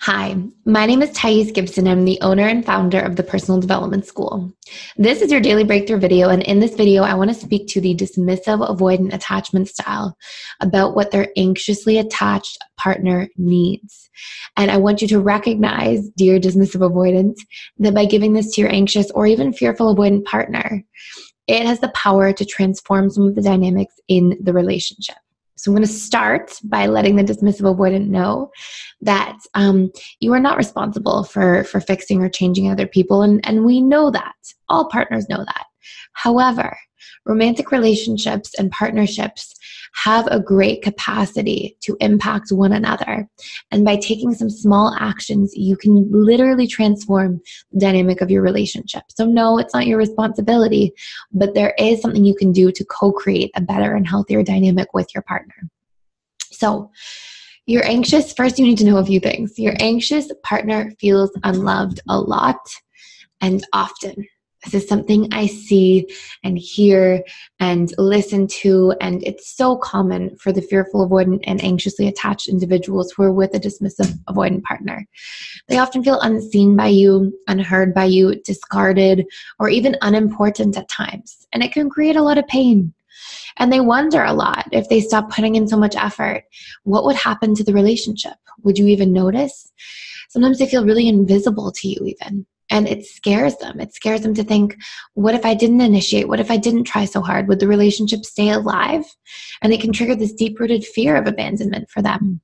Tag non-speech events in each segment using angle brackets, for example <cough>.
Hi, my name is Thais Gibson. I'm the owner and founder of the Personal Development School. This is your daily breakthrough video, and in this video, I want to speak to the dismissive avoidant attachment style about what their anxiously attached partner needs. And I want you to recognize, dear dismissive avoidant, that by giving this to your anxious or even fearful avoidant partner, it has the power to transform some of the dynamics in the relationship. So I'm going to start by letting the dismissive avoidant know that um, you are not responsible for for fixing or changing other people, and and we know that all partners know that. However, romantic relationships and partnerships have a great capacity to impact one another. And by taking some small actions, you can literally transform the dynamic of your relationship. So, no, it's not your responsibility, but there is something you can do to co create a better and healthier dynamic with your partner. So, you're anxious. First, you need to know a few things. Your anxious partner feels unloved a lot and often. This is something I see and hear and listen to, and it's so common for the fearful, avoidant, and anxiously attached individuals who are with a dismissive, avoidant partner. They often feel unseen by you, unheard by you, discarded, or even unimportant at times, and it can create a lot of pain. And they wonder a lot if they stop putting in so much effort, what would happen to the relationship? Would you even notice? Sometimes they feel really invisible to you, even. And it scares them. It scares them to think, what if I didn't initiate? What if I didn't try so hard? Would the relationship stay alive? And it can trigger this deep rooted fear of abandonment for them.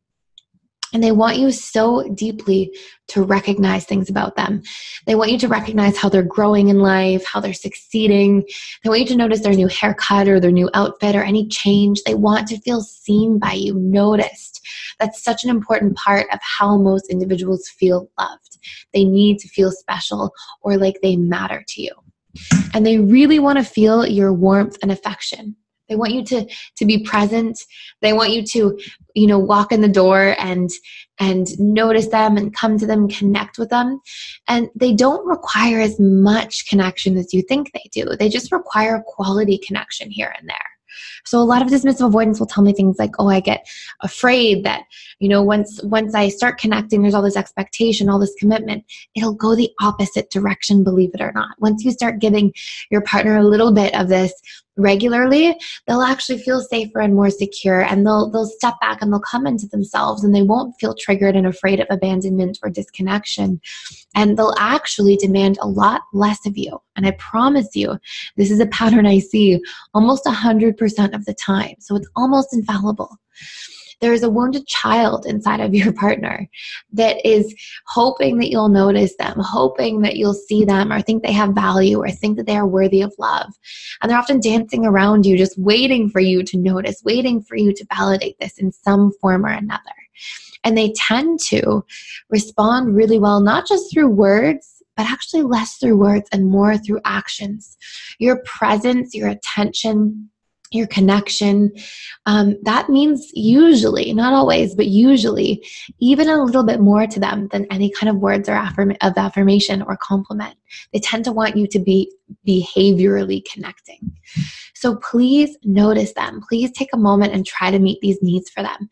And they want you so deeply to recognize things about them. They want you to recognize how they're growing in life, how they're succeeding. They want you to notice their new haircut or their new outfit or any change. They want to feel seen by you, noticed. That's such an important part of how most individuals feel loved. They need to feel special or like they matter to you. And they really want to feel your warmth and affection. They want you to to be present. They want you to, you know, walk in the door and and notice them and come to them, connect with them. And they don't require as much connection as you think they do. They just require quality connection here and there. So a lot of dismissive avoidants will tell me things like, "Oh, I get afraid that, you know, once once I start connecting, there's all this expectation, all this commitment. It'll go the opposite direction, believe it or not. Once you start giving your partner a little bit of this regularly, they'll actually feel safer and more secure and they'll they'll step back and they'll come into themselves and they won't feel triggered and afraid of abandonment or disconnection. And they'll actually demand a lot less of you. And I promise you, this is a pattern I see almost 100% of the time. So it's almost infallible there is a wounded child inside of your <laughs> partner that is hoping that you'll notice them, hoping that you'll see them or think they have value or think that they are worthy of love. And they're often dancing around you, just waiting for you to notice, waiting for you to validate this in some form or another. And they tend to respond really well, not just through words, but actually less through words and more through actions. Your presence, your attention, your connection. Um, that means usually, not always, but usually, even a little bit more to them than any kind of words or affirm- of affirmation or compliment. They tend to want you to be behaviorally connecting. So please notice them. Please take a moment and try to meet these needs for them.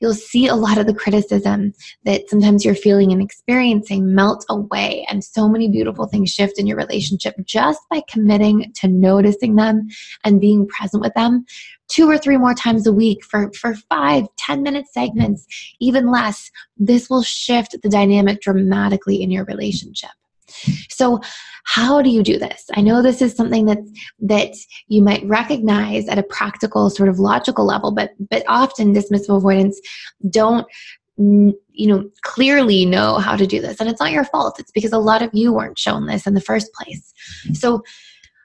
You'll see a lot of the criticism that sometimes you're feeling and experiencing melt away, and so many beautiful things shift in your relationship just by committing to noticing them and being present with them two or three more times a week for, for five, ten minute segments, even less. This will shift the dynamic dramatically in your relationship. So, how do you do this? I know this is something that that you might recognize at a practical, sort of logical level, but but often dismissive avoidants don't mm, you know clearly know how to do this. And it's not your fault. It's because a lot of you weren't shown this in the first place. So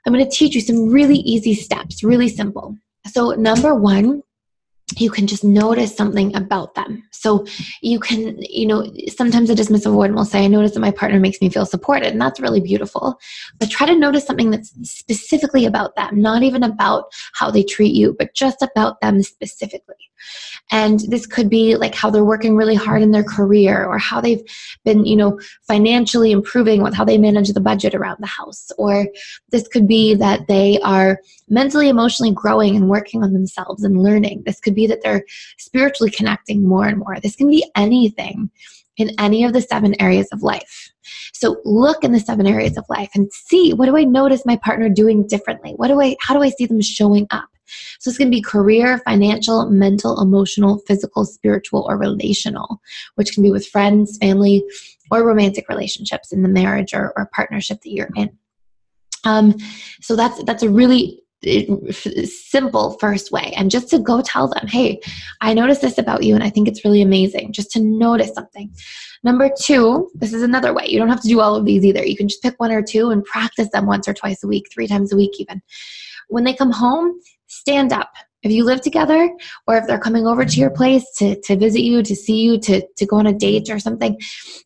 i'm going to teach you some really easy steps really simple. So number one you can just notice something about them. So you can, you know, sometimes a dismissive avoidant will say, I notice that my partner makes me feel supported, and that's really beautiful. But try to notice something that's specifically about them, not even about how they treat you, but just about them specifically. And this could be like how they're working really hard in their career or how they've been, you know, financially improving with how they manage the budget around the house. Or this could be that they are mentally, emotionally growing and working on themselves and learning. This could be that they're spiritually connecting more and more. This can be anything in any of the seven areas of life. So look in the seven areas of life and see what do I notice my partner doing differently? What do I how do I see them showing up? So it's going to be career, financial, mental, emotional, physical, spiritual, or relational, which can be with friends, family, or romantic relationships in the marriage or, or partnership that you're in. Um, so that's that's a really simple first way. And just to go tell them hey i noticed this about you and i think it's really amazing just to notice something. Number two this is another way. You don't have to do all of these either. You can just pick one or two and practice them once or twice a week three times a week even. When they come home stand up. If you live together or if they're coming over to your place to, to visit you to see you to, to go on a date or something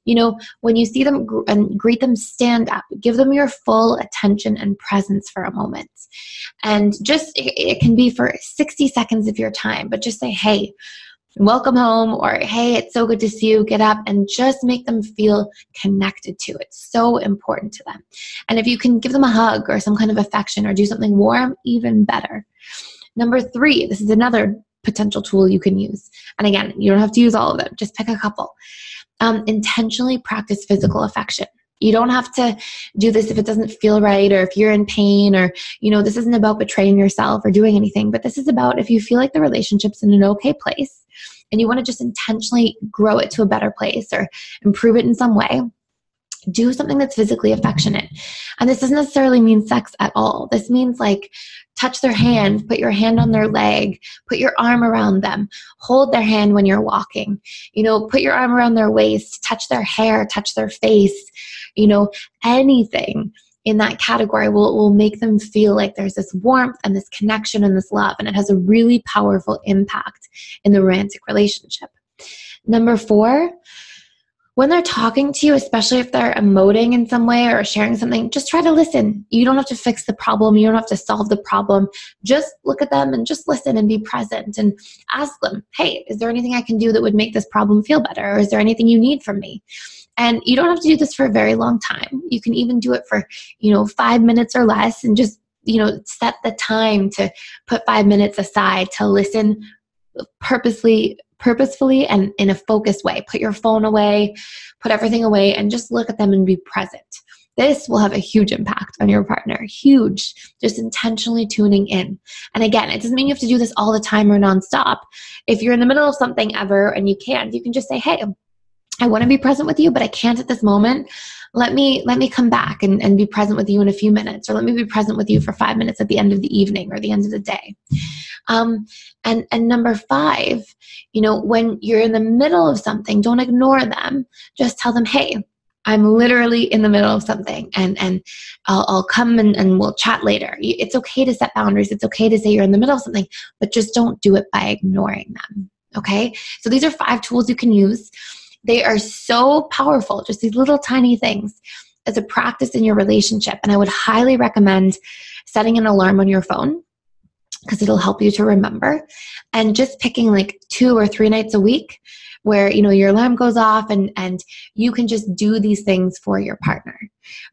you know when you see them gr- and greet them stand up. Give them your full attention and presence for a moment. And just it, it can be for 60 seconds of your time but just say hey welcome home or hey it's so good to see you get up and just make them feel connected to it so important to them and if you can give them a hug or some kind of affection or do something warm even better Number three, this is another potential tool you can use. And again, you don't have to use all of them, just pick a couple. Um, intentionally practice physical affection. You don't have to do this if it doesn't feel right or if you're in pain or, you know, this isn't about betraying yourself or doing anything, but this is about if you feel like the relationship's in an okay place and you want to just intentionally grow it to a better place or improve it in some way, do something that's physically affectionate. And this doesn't necessarily mean sex at all. This means like touch their hand, put your hand on their leg, put your arm around them, hold their hand when you're walking, you know, put your arm around their waist, touch their hair, touch their face, you know, anything in that category will, will make them feel like there's this warmth and this connection and this love. And it has a really powerful impact in the romantic relationship. Number four, when they're talking to you, especially if they're emoting in some way or sharing something, just try to listen. You don't have to fix the problem. You don't have to solve the problem. Just look at them and just listen and be present and ask them, hey, is there anything I can do that would make this problem feel better? Or is there anything you need from me? And you don't have to do this for a very long time. You can even do it for, you know, five minutes or less and just, you know, set the time to put five minutes aside to listen purposely purposefully and in a focused way. Put your phone away, put everything away, and just look at them and be present. This will have a huge impact on your partner. Huge. Just intentionally tuning in. And again, it doesn't mean you have to do this all the time or nonstop. If you're in the middle of something ever and you can't, you can just say, hey, I want to be present with you, but I can't at this moment. Let me let me come back and, and be present with you in a few minutes, or let me be present with you for five minutes at the end of the evening or the end of the day. Um, and and number five, you know, when you're in the middle of something, don't ignore them. Just tell them, hey, I'm literally in the middle of something and, and I'll, I'll come and, and we'll chat later. It's okay to set boundaries. It's okay to say you're in the middle of something, but just don't do it by ignoring them. Okay. So these are five tools you can use. They are so powerful, just these little tiny things as a practice in your relationship. And I would highly recommend setting an alarm on your phone because it'll help you to remember. And just picking like two or three nights a week where you know your alarm goes off and and you can just do these things for your partner.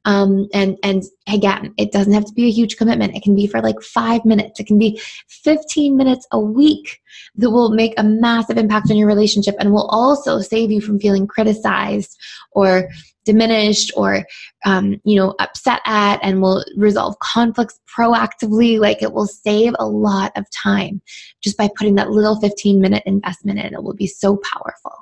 Um, and and again it doesn't have to be a huge commitment. It can be for like five minutes. It can be 15 minutes a week that will make a massive impact on your relationship and will also save you from feeling criticized or diminished or um, you know upset at and will resolve conflicts proactively like it will save a lot of time just by putting that little 15 minute investment in. It will be so powerful.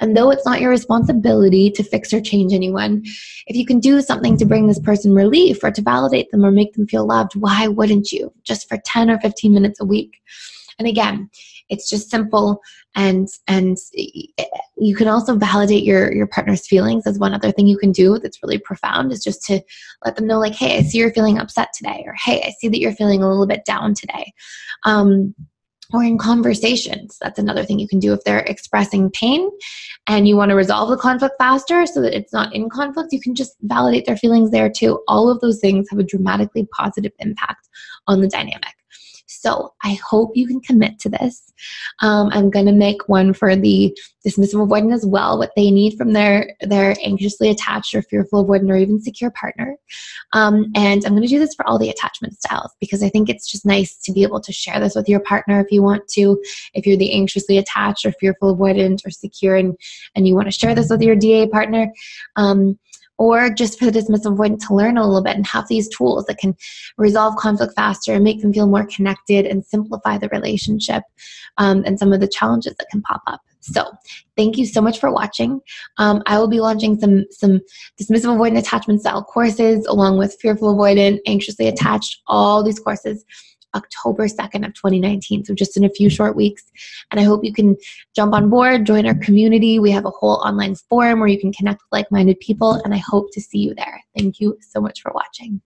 And though it's not your responsibility to fix or change anyone if you can do something to bring this person relief or to validate them or make them feel loved why wouldn't you? Just for 10 or 15 minutes a week. And again it's just simple and and you can also validate your your partner's feelings as one other thing you can do that's really profound is just to let them know like hey i see you're feeling upset today or hey i see that you're feeling a little bit down today. Um, or in conversations that's another thing you can do if they're expressing pain and you want to resolve the conflict faster so that it's not in conflict you can just validate their feelings there too. All of those things have a dramatically positive impact on the dynamic So I hope you can commit to this. Um, I'm going to make one for the dismissive avoidant as well, what they need from their, their anxiously attached or fearful avoidant or even secure partner. Um, and I'm going to do this for all the attachment styles because I think it's just nice to be able to share this with your partner if you want to. If you're the anxiously attached or fearful avoidant or secure and, and you want to share this with your DA partner. Um, or just for the dismissive avoidant to learn a little bit and have these tools that can resolve conflict faster and make them feel more connected and simplify the relationship um, and some of the challenges that can pop up. So, thank you so much for watching. Um, I will be launching some some dismissive avoidant attachment style courses along with fearful avoidant, anxiously attached, all these courses October 2nd of 2019. So just in a few short weeks. And I hope you can jump on board, join our community. We have a whole online forum where you can connect with like minded people. And I hope to see you there. Thank you so much for watching.